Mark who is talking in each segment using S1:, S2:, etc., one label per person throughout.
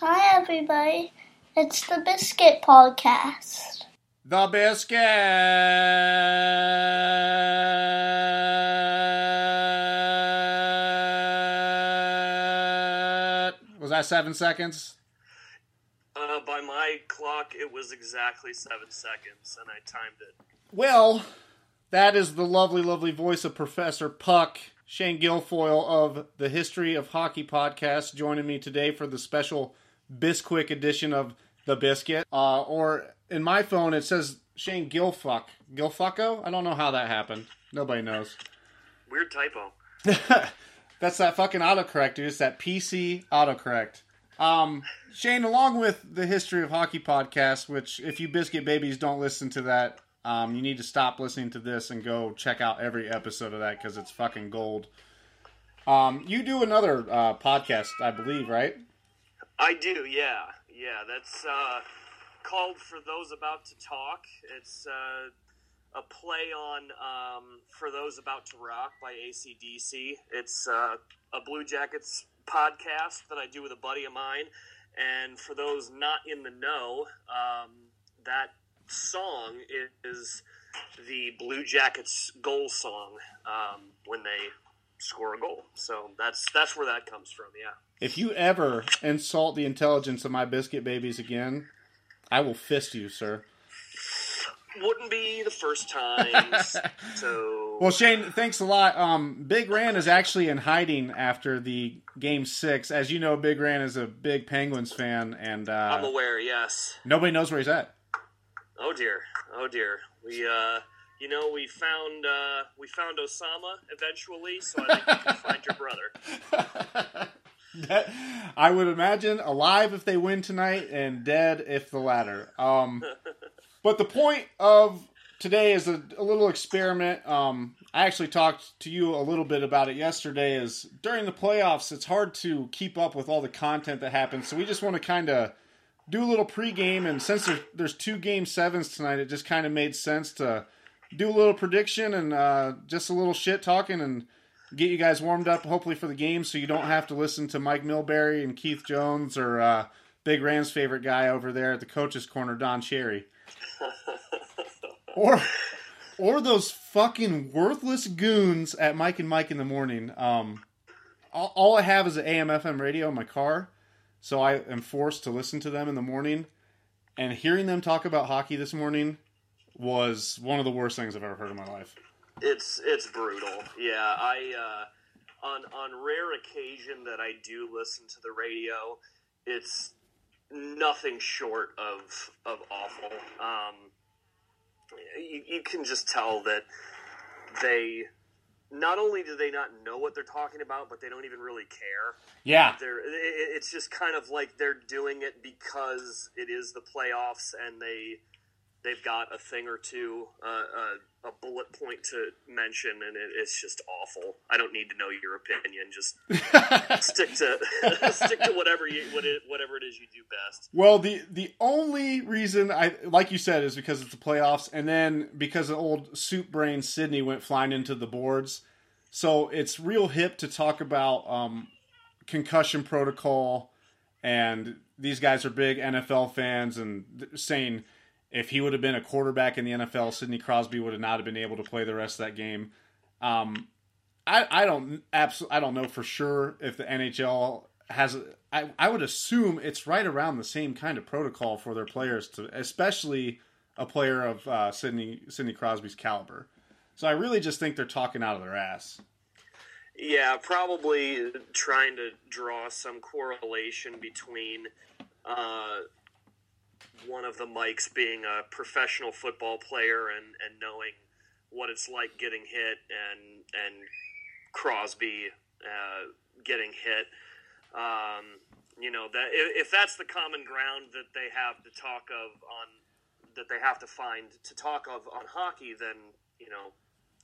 S1: Hi, everybody. It's the Biscuit Podcast.
S2: The biscuit. Was that seven seconds?
S3: Uh, by my clock, it was exactly seven seconds, and I timed it.
S2: Well, that is the lovely, lovely voice of Professor Puck, Shane Guilfoyle of the History of Hockey podcast, joining me today for the special Bisquick edition of The Biscuit. Uh, or in my phone, it says Shane Gilfuck. Gilfucko? I don't know how that happened. Nobody knows.
S3: Weird typo.
S2: That's that fucking autocorrect, dude. It's that PC autocorrect. Um, Shane, along with the History of Hockey podcast, which if you biscuit babies don't listen to that, um, you need to stop listening to this and go check out every episode of that because it's fucking gold. Um, you do another uh, podcast, I believe, right?
S3: I do, yeah. Yeah, that's uh, called For Those About to Talk. It's uh, a play on um, For Those About to Rock by ACDC. It's uh, a Blue Jackets podcast that I do with a buddy of mine. And for those not in the know, um, that song is the Blue Jackets goal song um, when they score a goal. So that's that's where that comes from. Yeah.
S2: If you ever insult the intelligence of my biscuit babies again, I will fist you, sir.
S3: Wouldn't be the first time. so
S2: Well, Shane, thanks a lot. Um, Big Ran is actually in hiding after the game six. As you know, Big Ran is a big Penguins fan, and uh,
S3: I'm aware. Yes.
S2: nobody knows where he's at.
S3: Oh dear. Oh dear. We uh you know we found uh we found Osama eventually, so I think we can find your brother.
S2: I would imagine alive if they win tonight, and dead if the latter. Um, but the point of today is a, a little experiment. Um, I actually talked to you a little bit about it yesterday. Is during the playoffs, it's hard to keep up with all the content that happens. So we just want to kind of do a little pregame, and since there, there's two game sevens tonight, it just kind of made sense to do a little prediction and uh, just a little shit talking and get you guys warmed up, hopefully for the game, so you don't have to listen to Mike Milbury and Keith Jones or uh, Big Ran's favorite guy over there at the coach's corner, Don Cherry, or or those fucking worthless goons at Mike and Mike in the morning. Um, all, all I have is an AM/FM radio in my car, so I am forced to listen to them in the morning. And hearing them talk about hockey this morning was one of the worst things I've ever heard in my life.
S3: It's it's brutal. Yeah, I uh, on on rare occasion that I do listen to the radio, it's nothing short of of awful. Um, you, you can just tell that they not only do they not know what they're talking about, but they don't even really care.
S2: Yeah,
S3: They're it- it- it's just kind of like they're doing it because it is the playoffs and they they've got a thing or two, uh, uh, a bullet point to mention, and it, it's just awful. I don't need to know your opinion. Just stick to stick to whatever you what it, whatever it is you do best.
S2: Well, the the only reason I like you said is because it's the playoffs, and then because the old soup brain Sidney went flying into the boards, so it's real hip to talk about um, concussion protocol, and these guys are big NFL fans, and saying if he would have been a quarterback in the NFL, Sidney Crosby would have not have been able to play the rest of that game. Um, I I don't absolutely I don't know for sure if the NHL has. I I would assume it's right around the same kind of protocol for their players to, especially a player of uh, Sidney Sidney Crosby's caliber. So I really just think they're talking out of their ass.
S3: Yeah, probably trying to draw some correlation between uh, one of the mics being a professional football player and, and knowing what it's like getting hit and and Crosby uh, getting hit. Um, you know that if, if that's the common ground that they have to talk of on that they have to find to talk of on hockey, then you know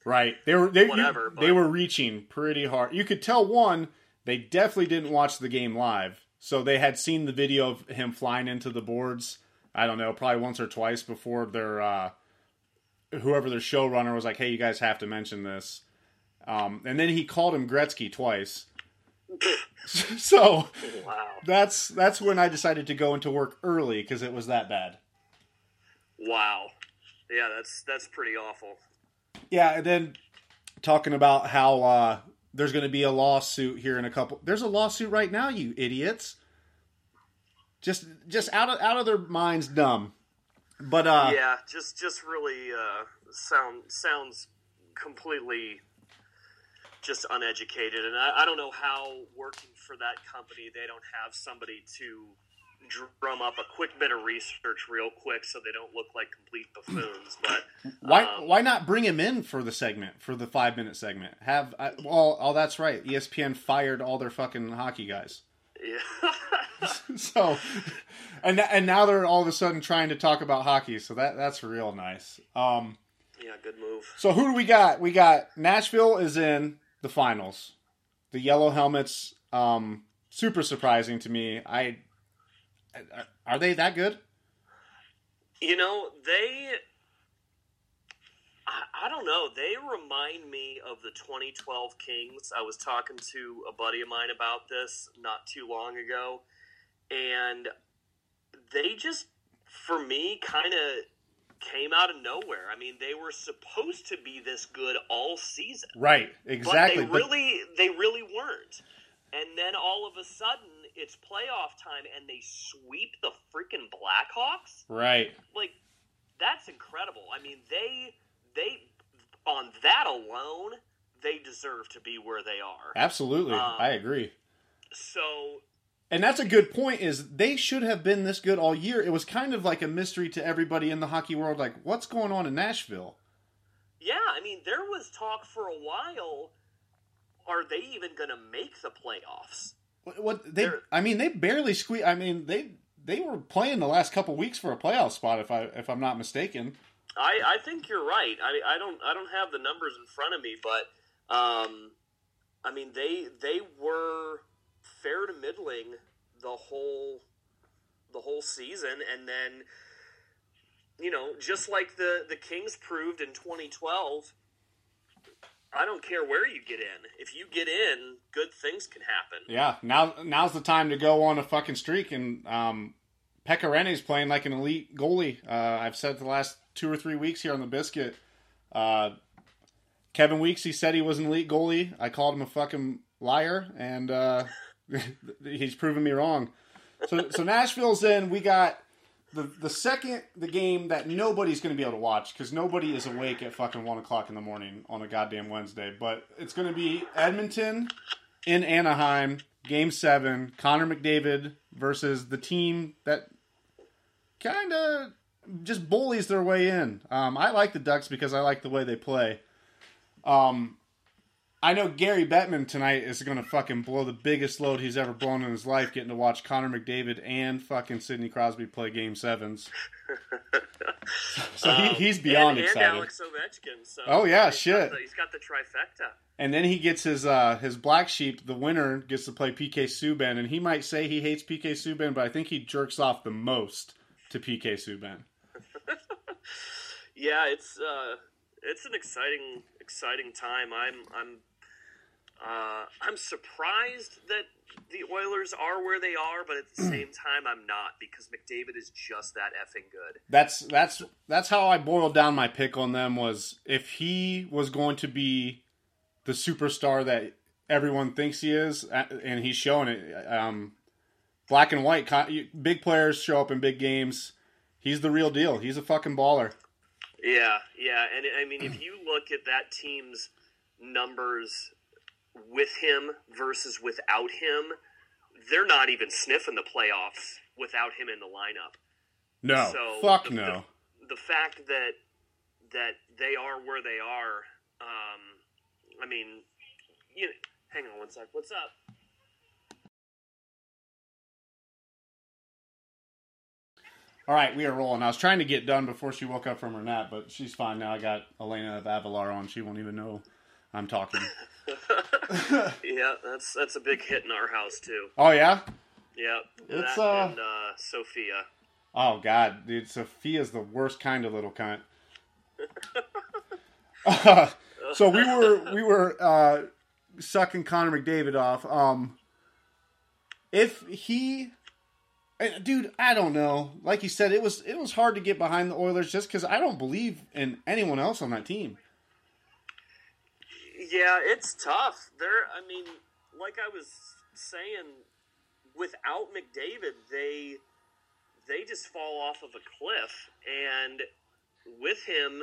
S2: Right. They were they, you-
S3: Whatever,
S2: they were reaching pretty hard. You could tell one they definitely didn't watch the game live. So they had seen the video of him flying into the boards. I don't know, probably once or twice before their uh, whoever their showrunner was like, "Hey, you guys have to mention this." Um, and then he called him Gretzky twice. so
S3: Wow.
S2: that's that's when I decided to go into work early because it was that bad.
S3: Wow. Yeah, that's that's pretty awful.
S2: Yeah, and then talking about how uh, there's going to be a lawsuit here in a couple. There's a lawsuit right now, you idiots. Just just out of out of their minds, dumb. But uh,
S3: yeah, just just really uh, sound sounds completely just uneducated, and I, I don't know how working for that company they don't have somebody to drum up a quick bit of research real quick so they don't look like complete buffoons. But
S2: why
S3: um,
S2: why not bring him in for the segment for the five minute segment? Have I, well, oh that's right. ESPN fired all their fucking hockey guys.
S3: Yeah,
S2: so and and now they're all of a sudden trying to talk about hockey. So that that's real nice. Um,
S3: yeah, good move.
S2: So who do we got? We got Nashville is in the finals. The Yellow Helmets, um, super surprising to me. I are they that good?
S3: You know, they. I, I don't know. They remind me of the 2012 Kings. I was talking to a buddy of mine about this not too long ago, and they just, for me, kind of came out of nowhere. I mean, they were supposed to be this good all season.
S2: Right, exactly.
S3: But they really, they really weren't. And then all of a sudden, it's playoff time, and they sweep the freaking Blackhawks.
S2: right.
S3: Like, that's incredible. I mean, they, they, on that alone, they deserve to be where they are.
S2: Absolutely.
S3: Um,
S2: I agree.
S3: So,
S2: And that's a good point is they should have been this good all year. It was kind of like a mystery to everybody in the hockey world like what's going on in Nashville?
S3: yeah, I mean, there was talk for a while. Are they even going to make the playoffs?
S2: What, what they
S3: They're-
S2: I mean they barely squeak. I mean they they were playing the last couple weeks for a playoff spot if I if I'm not mistaken.
S3: I, I think you're right. I, I don't I don't have the numbers in front of me, but um, I mean they they were fair to middling the whole the whole season, and then you know just like the the Kings proved in 2012. I don't care where you get in. If you get in, good things can happen.
S2: Yeah, now now's the time to go on a fucking streak, and um, Pekka Rinne's playing like an elite goalie. Uh, I've said the last two or three weeks here on the biscuit. Uh, Kevin Weeks, he said he was an elite goalie. I called him a fucking liar, and uh, he's proven me wrong. So, so Nashville's in. We got the the second the game that nobody's going to be able to watch because nobody is awake at fucking one o'clock in the morning on a goddamn Wednesday. But it's going to be Edmonton in Anaheim, Game Seven. Connor McDavid versus the team that kind of just bullies their way in. Um, I like the Ducks because I like the way they play. Um, I know Gary Bettman tonight is going to fucking blow the biggest load he's ever blown in his life, getting to watch Connor McDavid and fucking Sidney Crosby play Game Sevens. So he,
S3: Um,
S2: he's beyond
S3: and,
S2: excited.
S3: And Alex Ovechkin. So
S2: Oh, yeah,
S3: he's
S2: shit.
S3: Got the, he's got the trifecta.
S2: And then he gets his uh, his black sheep. The winner gets to play PK Subban, and he might say he hates PK Subban, but I think he jerks off the most to PK Subban.
S3: Yeah, it's uh, it's an exciting exciting time. I'm I'm uh, I'm surprised that the Oilers are where they are, but at the same time, I'm not because McDavid is just that effing good.
S2: That's that's that's how I boiled down my pick on them. Was if he was going to be the superstar that everyone thinks he is, uh, and he's showing it. Um, black and white, big players show up in big games. He's the real deal. He's a fucking baller.
S3: Yeah, yeah, and I mean, if you look at that team's numbers with him versus without him, they're not even sniffing the playoffs without him in the lineup.
S2: No,
S3: So,
S2: fuck
S3: the-
S2: no.
S3: the fact that that they are where they are, um, I mean, you hang on one sec. What's up?
S2: All right, we are rolling. I was trying to get done before she woke up from her nap, but she's fine now. I got Elena of Avalor on. She won't even know I'm talking.
S3: Yeah, that's that's a big hit in our house too.
S2: oh yeah.
S3: Yeah,
S2: It's,
S3: that
S2: uh,
S3: and uh, Sophia.
S2: Oh god, dude, Sophia's the worst kind of little cunt. Uh, so we were we were uh, sucking Connor McDavid off. Um, if he, and, dude, I don't know. Like you said, it was it was hard to get behind the Oilers just because I don't believe in anyone else on that team.
S3: Yeah, it's tough. There, I mean, like I was saying, without McDavid, they they just fall off of a cliff, and with him,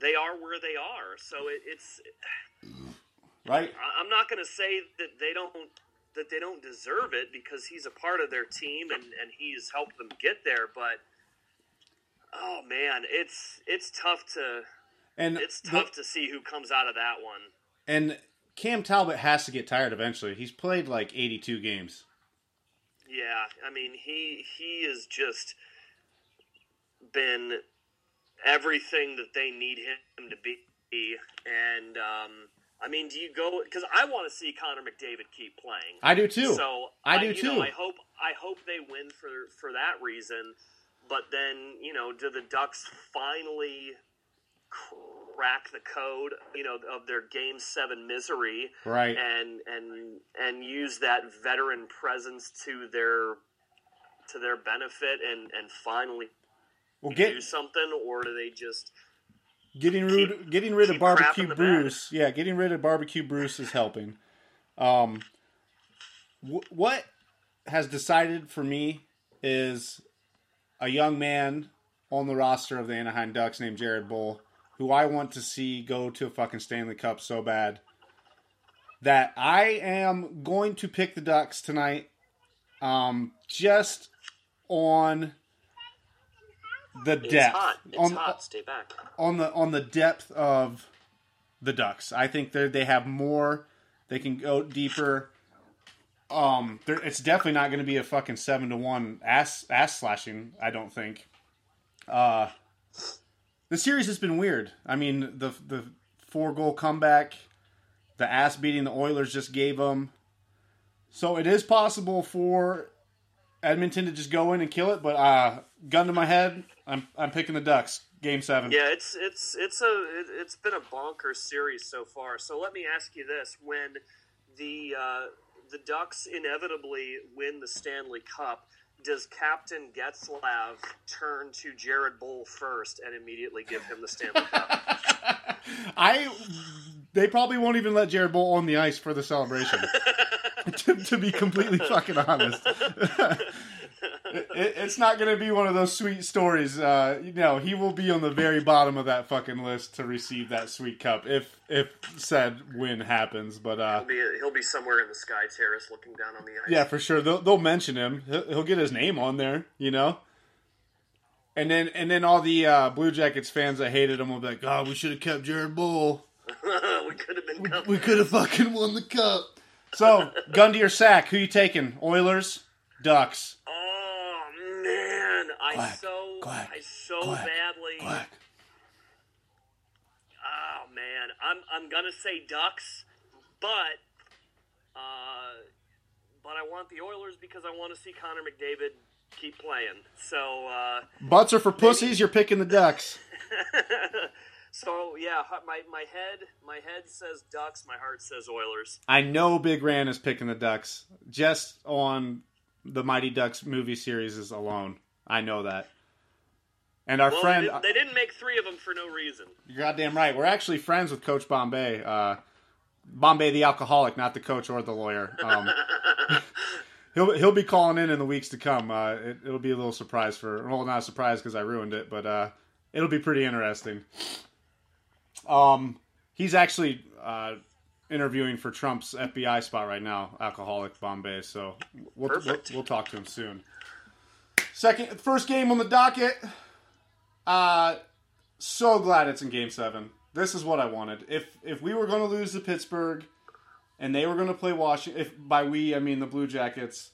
S3: they are where they are. So it, it's
S2: Right?
S3: I- I'm not going to say that they don't that they don't deserve it because he's a part of their team and and he's helped them get there. But oh man, it's it's tough to
S2: And
S3: it's
S2: the-
S3: tough to see who comes out of that one.
S2: and Cam Talbot has to get tired eventually. He's played like 82 games.
S3: Yeah, I mean he he has just been everything that they need him to be, and um, I mean, do you go? Because I want to see Connor McDavid keep playing.
S2: I do too.
S3: So
S2: I do
S3: know,
S2: too.
S3: I hope I hope they win for for that reason. But then you know, do the Ducks finally crack the code? You know, of their Game Seven misery
S2: right.
S3: and and and use that veteran presence to their to their benefit and and finally
S2: Well,
S3: do
S2: get
S3: something, or do they just
S2: getting rid getting rid of barbecue
S3: crapping the bed.
S2: Bruce. Yeah, getting rid of barbecue Bruce is helping. Um, wh- what has decided for me is a young man on the roster of the Anaheim Ducks named Jared Boll, who I want to see go to a fucking Stanley Cup so bad that I am going to pick the Ducks tonight. Um, just on the
S3: It's
S2: depth
S3: hot. It's
S2: on,
S3: hot. Stay back.
S2: on the on the depth of the Ducks. I think they they have more. They can go deeper. Um, it's definitely not going to be a fucking seven to one ass ass slashing. I don't think. Uh, the series has been weird. I mean, the the four goal comeback, the ass beating the Oilers just gave them. So it is possible for Edmonton to just go in and kill it, but uh, gun to my head, I'm I'm picking the Ducks. Game seven.
S3: Yeah, it's it's it's a it, it's been a bonkers series so far. So let me ask you this: when the uh, the Ducks inevitably win the Stanley Cup, does Captain Getzlaf turn to Jared Boll first and immediately give him the Stanley Cup?
S2: I they probably won't even let Jared Boll on the ice for the celebration. to, to be completely fucking honest, It- it's not going to be one of those sweet stories. Uh, you know, he will be on the very bottom of that fucking list to receive that sweet cup if if said win happens. But uh,
S3: He'll be, he'll be somewhere in the Sky Terrace looking down on the ice.
S2: yeah, for sure they'll, they'll mention him. He'll, he'll get his name on there. You know. And then, and then all the uh, Blue Jackets fans that hated him will be like, "God, we should have kept Jared Boll."
S3: we could have been.
S2: We could have fucking won the cup. So, gun to your sack. Who you taking? Oilers, Ducks.
S3: I
S2: Quack,
S3: so
S2: quack,
S3: I so
S2: quack,
S3: badly.
S2: Quack.
S3: Oh man, I'm I'm gonna say Ducks, but uh, but I want the Oilers because I want to see Connor McDavid keep playing. So uh,
S2: Butts are for pussies. You're picking the Ducks.
S3: so yeah, my my head my head says Ducks, my heart says Oilers.
S2: I know Big Ran is picking the Ducks just on the Mighty Ducks movie series alone. I know that. And our
S3: Well,
S2: friend,
S3: they, they didn't make three of them for no reason.
S2: you're goddamn right. We're actually friends with Coach Bombay. Uh, Bombay the alcoholic, not the coach or the lawyer. Um, he'll he'll be calling in in the weeks to come. Uh, it, it'll be a little surprise for well, not a surprise because I ruined it, but uh, it'll be pretty interesting. Um, he's actually uh, interviewing for Trump's FBI spot right now, alcoholic Bombay. So we'll, we'll we'll talk to him soon. Second, first game on the docket. Uh, so glad it's in Game Seven. This is what I wanted. If if we were going to lose to Pittsburgh, and they were going to play Washington, if by we I mean the Blue Jackets,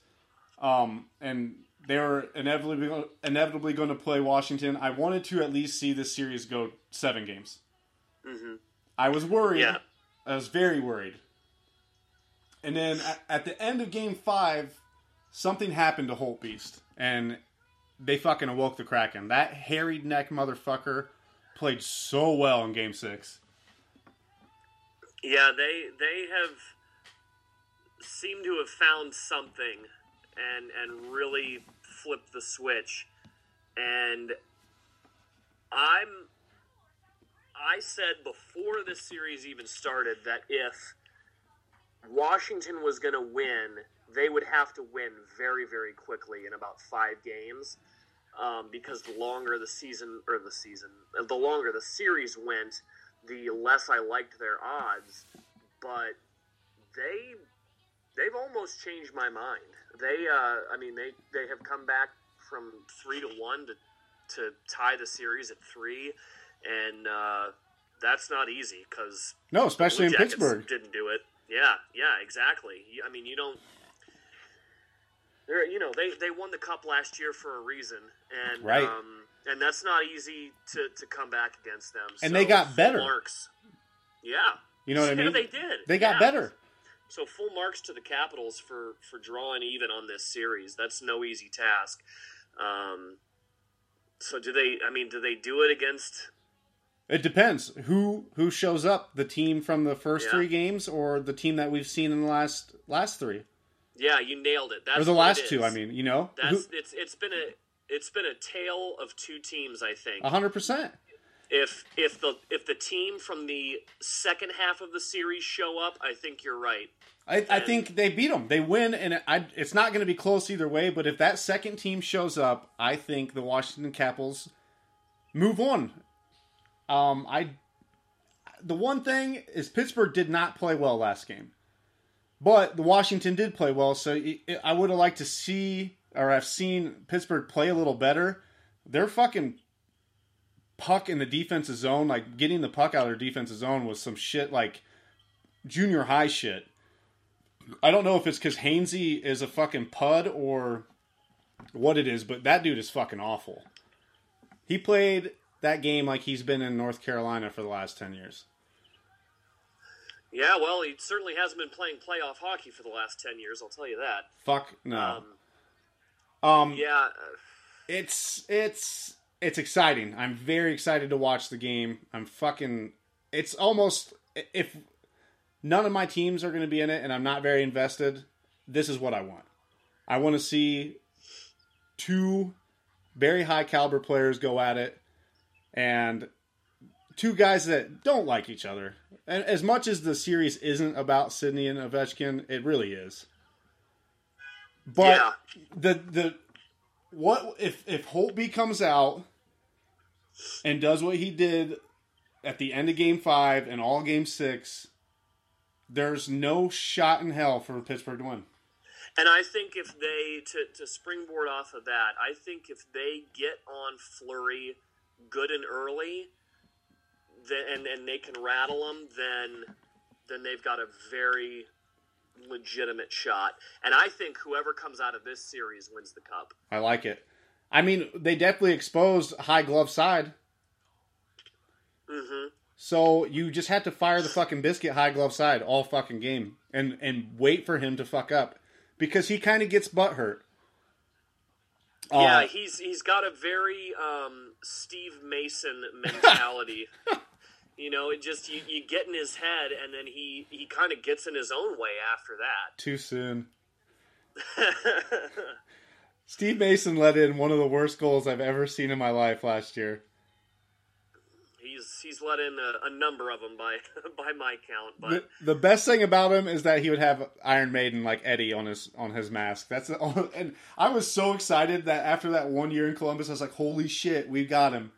S2: um, and they were inevitably inevitably going to play Washington, I wanted to at least see this series go seven games.
S3: hmm
S2: I was worried.
S3: Yeah.
S2: I was very worried. And then at, at the end of Game Five, something happened to Holt Beast, and they fucking awoke the Kraken. That harried neck motherfucker played so well in Game Six.
S3: Yeah, they they have seemed to have found something and and really flip the switch. And I'm I said before this series even started that if Washington was going to win, they would have to win very, very quickly in about five games. Um, because the longer the season or the season, the longer the series went, the less I liked their odds. But they they've almost changed my mind. They, uh, I mean, they they have come back from three to one to to tie the series at three, and uh, that's not easy because
S2: no, especially in Pittsburgh.
S3: didn't do it. Yeah, yeah, exactly. I mean, you don't. They're, you know, they, they won the cup last year for a reason, and
S2: Right.
S3: um, and that's not easy to, to come back against them.
S2: And
S3: So,
S2: they got better.
S3: Marks. Yeah,
S2: You know what I
S3: Yeah,
S2: mean?
S3: they did.
S2: They got
S3: Yeah.
S2: better.
S3: So full marks to the Capitals for for drawing even on this series. That's no easy task. Um, so do they? I mean, do they do it against?
S2: It depends who who shows up, the team from the first
S3: Yeah.
S2: three games or the team that we've seen in the last last three
S3: Yeah, you nailed it. That's
S2: or the last two. I mean, you know,
S3: that's it's it's been a it's been a tale of two teams. I think.
S2: hundred percent.
S3: If if the if the team from the second half of the series show up, I think you're right.
S2: I, I think they beat them. They win, and I, it's not going to be close either way. But if that second team shows up, I think the Washington Capitals move on. Um, I the one thing is Pittsburgh did not play well last game, but the Washington did play well. So it, it- I would have liked to see or I've seen Pittsburgh play a little better. They're fucking puck in the defensive zone, like getting the puck out of their defensive zone was some shit like junior high shit. I don't know if it's because Hainsey is a fucking pud or what it is, but that dude is fucking awful. He played that game like he's been in North Carolina for the last 10 years.
S3: Yeah, well, he certainly hasn't been playing playoff hockey for the last ten years. I'll tell you that.
S2: Fuck no.
S3: Um,
S2: Um,
S3: yeah, uh,
S2: it's it's it's exciting. I'm very excited to watch the game. I'm fucking it's almost if none of my teams are going to be in it and I'm not very invested, this is what I want. I want to see two very high caliber players go at it and two guys that don't like each other. And as much as the series isn't about Sidney and Ovechkin, it really is. But
S3: yeah.
S2: the the what if if Holtby comes out and does what he did at the end of game five and all game six, there's no shot in hell for Pittsburgh to win.
S3: And I think if they to, to springboard off of that, I think if they get on Fleury good and early, and, and they can rattle them, then then they've got a very legitimate shot. And I think whoever comes out of this series wins the cup.
S2: I like it. I mean, they definitely exposed high glove side.
S3: hmm
S2: So you just had to fire the fucking biscuit high glove side all fucking game and and wait for him to fuck up because he kind of gets butt hurt.
S3: yeah,
S2: Uh,
S3: he's he's got a very um, Steve Mason mentality. you know, it just you, you get in his head, and then he he kind of gets in his own way after that.
S2: too soon. Steve Mason let in one of the worst goals I've ever seen in my life last year.
S3: he's he's let in a, a number of them by by my count,
S2: The,
S3: but
S2: the best thing about him is that he would have Iron Maiden like Eddie on his on his mask. That's the only, and I was so excited that after that one year in Columbus, I was like, "Holy shit, we got him,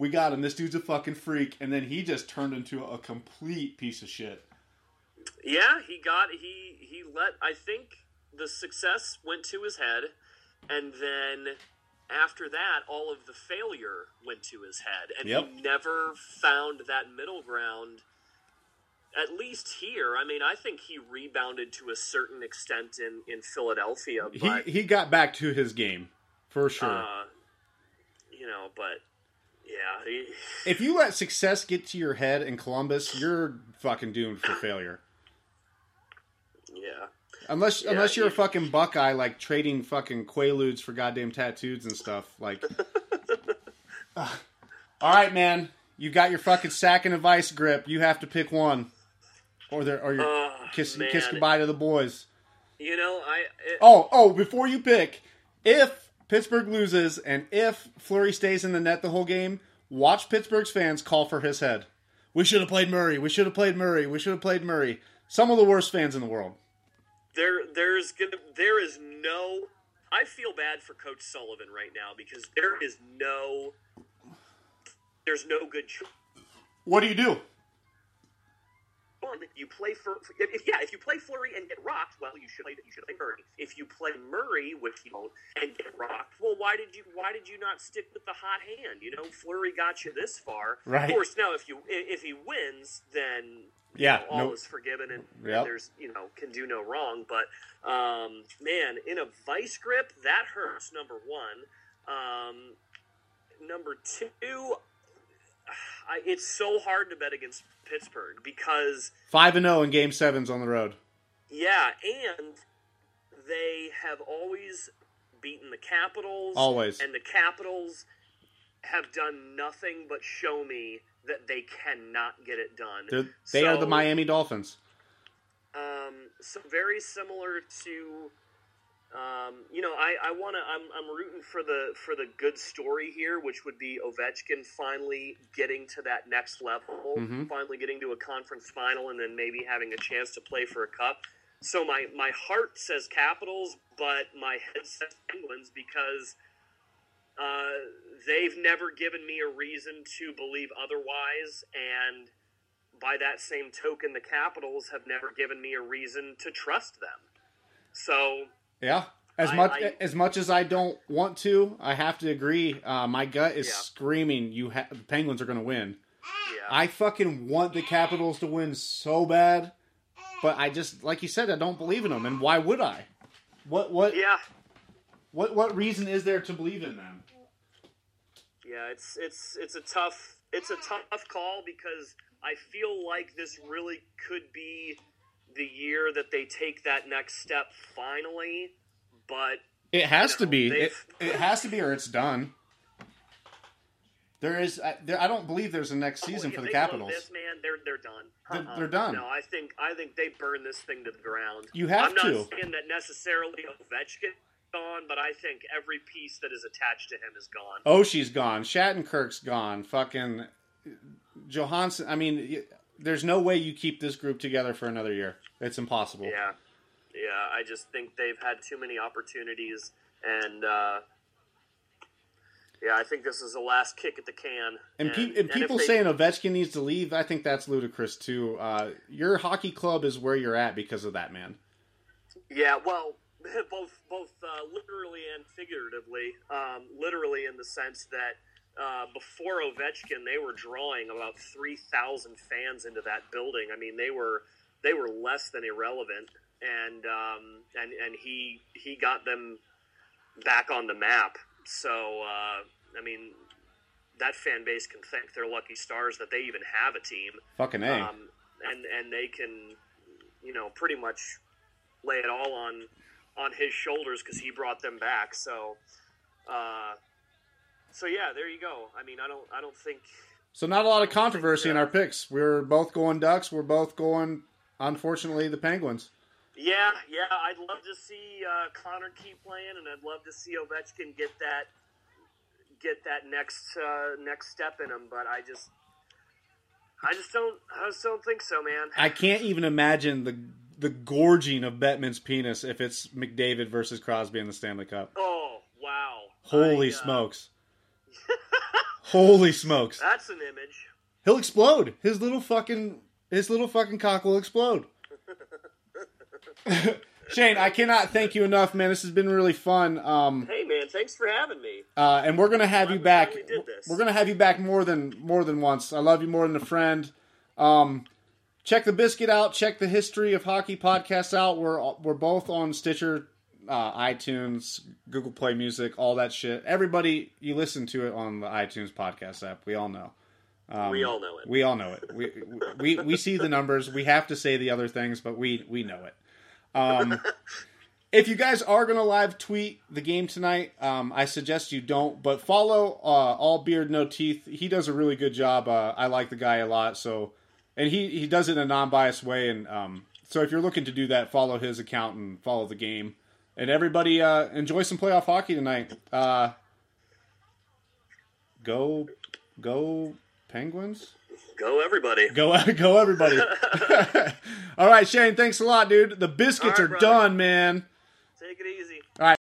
S2: we got him! This dude's a fucking freak." And then he just turned into a complete piece of shit.
S3: yeah, he got he he let I think the success went to his head, and then after that, all of the failure went to his head, and
S2: Yep.
S3: he never found that middle ground. At least here, I mean, I think he rebounded to a certain extent in in Philadelphia, but
S2: he he got back to his game for sure.
S3: uh, you know, but yeah, he,
S2: if you let success get to your head in Columbus, you're fucking doomed for failure.
S3: yeah.
S2: Unless
S3: Yeah,
S2: unless you're a fucking Buckeye, like trading fucking Quaaludes for goddamn tattoos and stuff. Like, Ugh. all right, man, you got your fucking sack and a vice grip. You have to pick one, or there, or you
S3: Oh,
S2: kiss
S3: man.
S2: kiss goodbye to the boys.
S3: You know, I it-
S2: Oh, oh, before you pick, if Pittsburgh loses and if Fleury stays in the net the whole game, watch Pittsburgh's fans call for his head. We should have played Murray. We should have played Murray. We should have played Murray. Some of the worst fans in the world.
S3: there there's gonna there is no I feel bad for Coach Sullivan right now because there is no there's no good choice.
S2: What do you do?
S3: One, you play for if, yeah if you play Fleury and get rocked well you should play you should play Murray. If you play Murray which you don't and get rocked well why did you why did you not stick with the hot hand? You know Fleury got you this far.
S2: Right.
S3: of course now if you if he wins then
S2: Yeah,
S3: all
S2: no-
S3: is forgiven and, and there's you know can do no wrong. But um, man in a vice grip that hurts number one. Um, number two I, it's so hard to bet against pittsburgh because
S2: Five and zero in Game Sevens on the road.
S3: yeah and they have always beaten the capitals
S2: Always.
S3: and the capitals have done nothing but show me that they cannot get it done
S2: They're, they are the Miami Dolphins.
S3: Um, so very similar to, um, you know, I, I want to. I'm, I'm rooting for the for the good story here, which would be Ovechkin finally getting to that next level,
S2: Mhm.
S3: finally getting to a conference final, and then maybe having a chance to play for a cup. So my my heart says Capitals, but my head says Penguins because. Uh, they've never given me a reason to believe otherwise, and by that same token, the Capitals have never given me a reason to trust them. So,
S2: Yeah. As
S3: I-
S2: much
S3: I-
S2: as much as I don't want to, I have to agree. Uh, my gut is
S3: Yeah.
S2: screaming. You ha- the Penguins are going to win.
S3: yeah,
S2: I fucking want the Capitals to win so bad, but I just like you said, I don't believe in them. And why would I? What what
S3: yeah,
S2: what what reason is there to believe in them?
S3: yeah. It's it's it's a tough it's a tough call because I feel like this really could be the year that they take that next step finally. But
S2: It has
S3: You
S2: to be. It, it has to be, or it's done. There is. I, there, I don't believe there's a next oh, season
S3: if
S2: for the Capitals.
S3: This man, they're they're done.
S2: They're-
S3: Uh-uh.
S2: they're done.
S3: No, I think I think they burn this thing to the ground.
S2: You have
S3: I'm not
S2: to.
S3: saying that necessarily Ovechkin gone, but I think every piece that is attached to him is gone.
S2: Oh, she's gone. Shattenkirk's gone. Fucking Johansson. I mean, there's no way you keep this group together for another year. It's impossible.
S3: Yeah, yeah. I just think they've had too many opportunities, and uh, yeah, I think this is the last kick at the can.
S2: And, pe-
S3: and
S2: and people
S3: they-
S2: saying Ovechkin needs to leave, I think that's ludicrous too. Uh, your hockey club is where you're at because of that man.
S3: Yeah, well, both both uh, literally and figuratively. Um, literally in the sense that uh, before Ovechkin, they were drawing about three thousand fans into that building. I mean, they were they were less than irrelevant, and um, and and he he got them back on the map. So uh, I mean. That fan base can thank their lucky stars that they even have a team
S2: Fucking a.
S3: um, and and they can, you know, pretty much lay it all on on his shoulders because he brought them back. So, uh, so yeah, there you go. I mean, I don't I don't think
S2: so not a lot of controversy in
S3: uh,
S2: our picks. We're both going Ducks. We're both going, unfortunately, the Penguins.
S3: Yeah, yeah, I'd love to see uh, Connor keep playing, and I'd love to see Ovechkin get that get that next uh, next step in him. But I just, I just don't, I just don't think so, man.
S2: I can't even imagine the the gorging of Bettman's penis if it's McDavid versus Crosby in the Stanley Cup.
S3: oh wow!
S2: Holy
S3: I, uh,
S2: smokes! Holy smokes!
S3: That's an image.
S2: He'll explode. His little fucking his little fucking cock will explode. Shane, I cannot thank you enough, man. This has been really fun. Um,
S3: Hey man, thanks for having me.
S2: uh, and we're gonna have you
S3: I'm
S2: back.
S3: we.
S2: We're gonna have you back more than more than once. I love you more than a friend. Um, check the biscuit out. Check the history of hockey podcasts out. We're we're both on Stitcher, uh, iTunes, Google Play Music, all that shit. Everybody, you listen to it on the iTunes podcast app. We all know. Um,
S3: we all know it.
S2: We all know it. We, we we see the numbers. We have to say the other things, but we we know it. Um, if you guys are gonna live tweet the game tonight, um, I suggest you don't. But follow uh, all beard no teeth. He does a really good job. Uh, I like the guy a lot. So, and he he does it in a non biased way. And um, so if you're looking to do that, follow his account and follow the game. And everybody uh, enjoy some playoff hockey tonight. Uh, go, go, Penguins.
S3: Go everybody.
S2: Go, go, everybody. All right, Shane. Thanks a lot, dude. The biscuits
S3: All
S2: are
S3: brother.
S2: done, man.
S3: Take it easy.
S2: All right.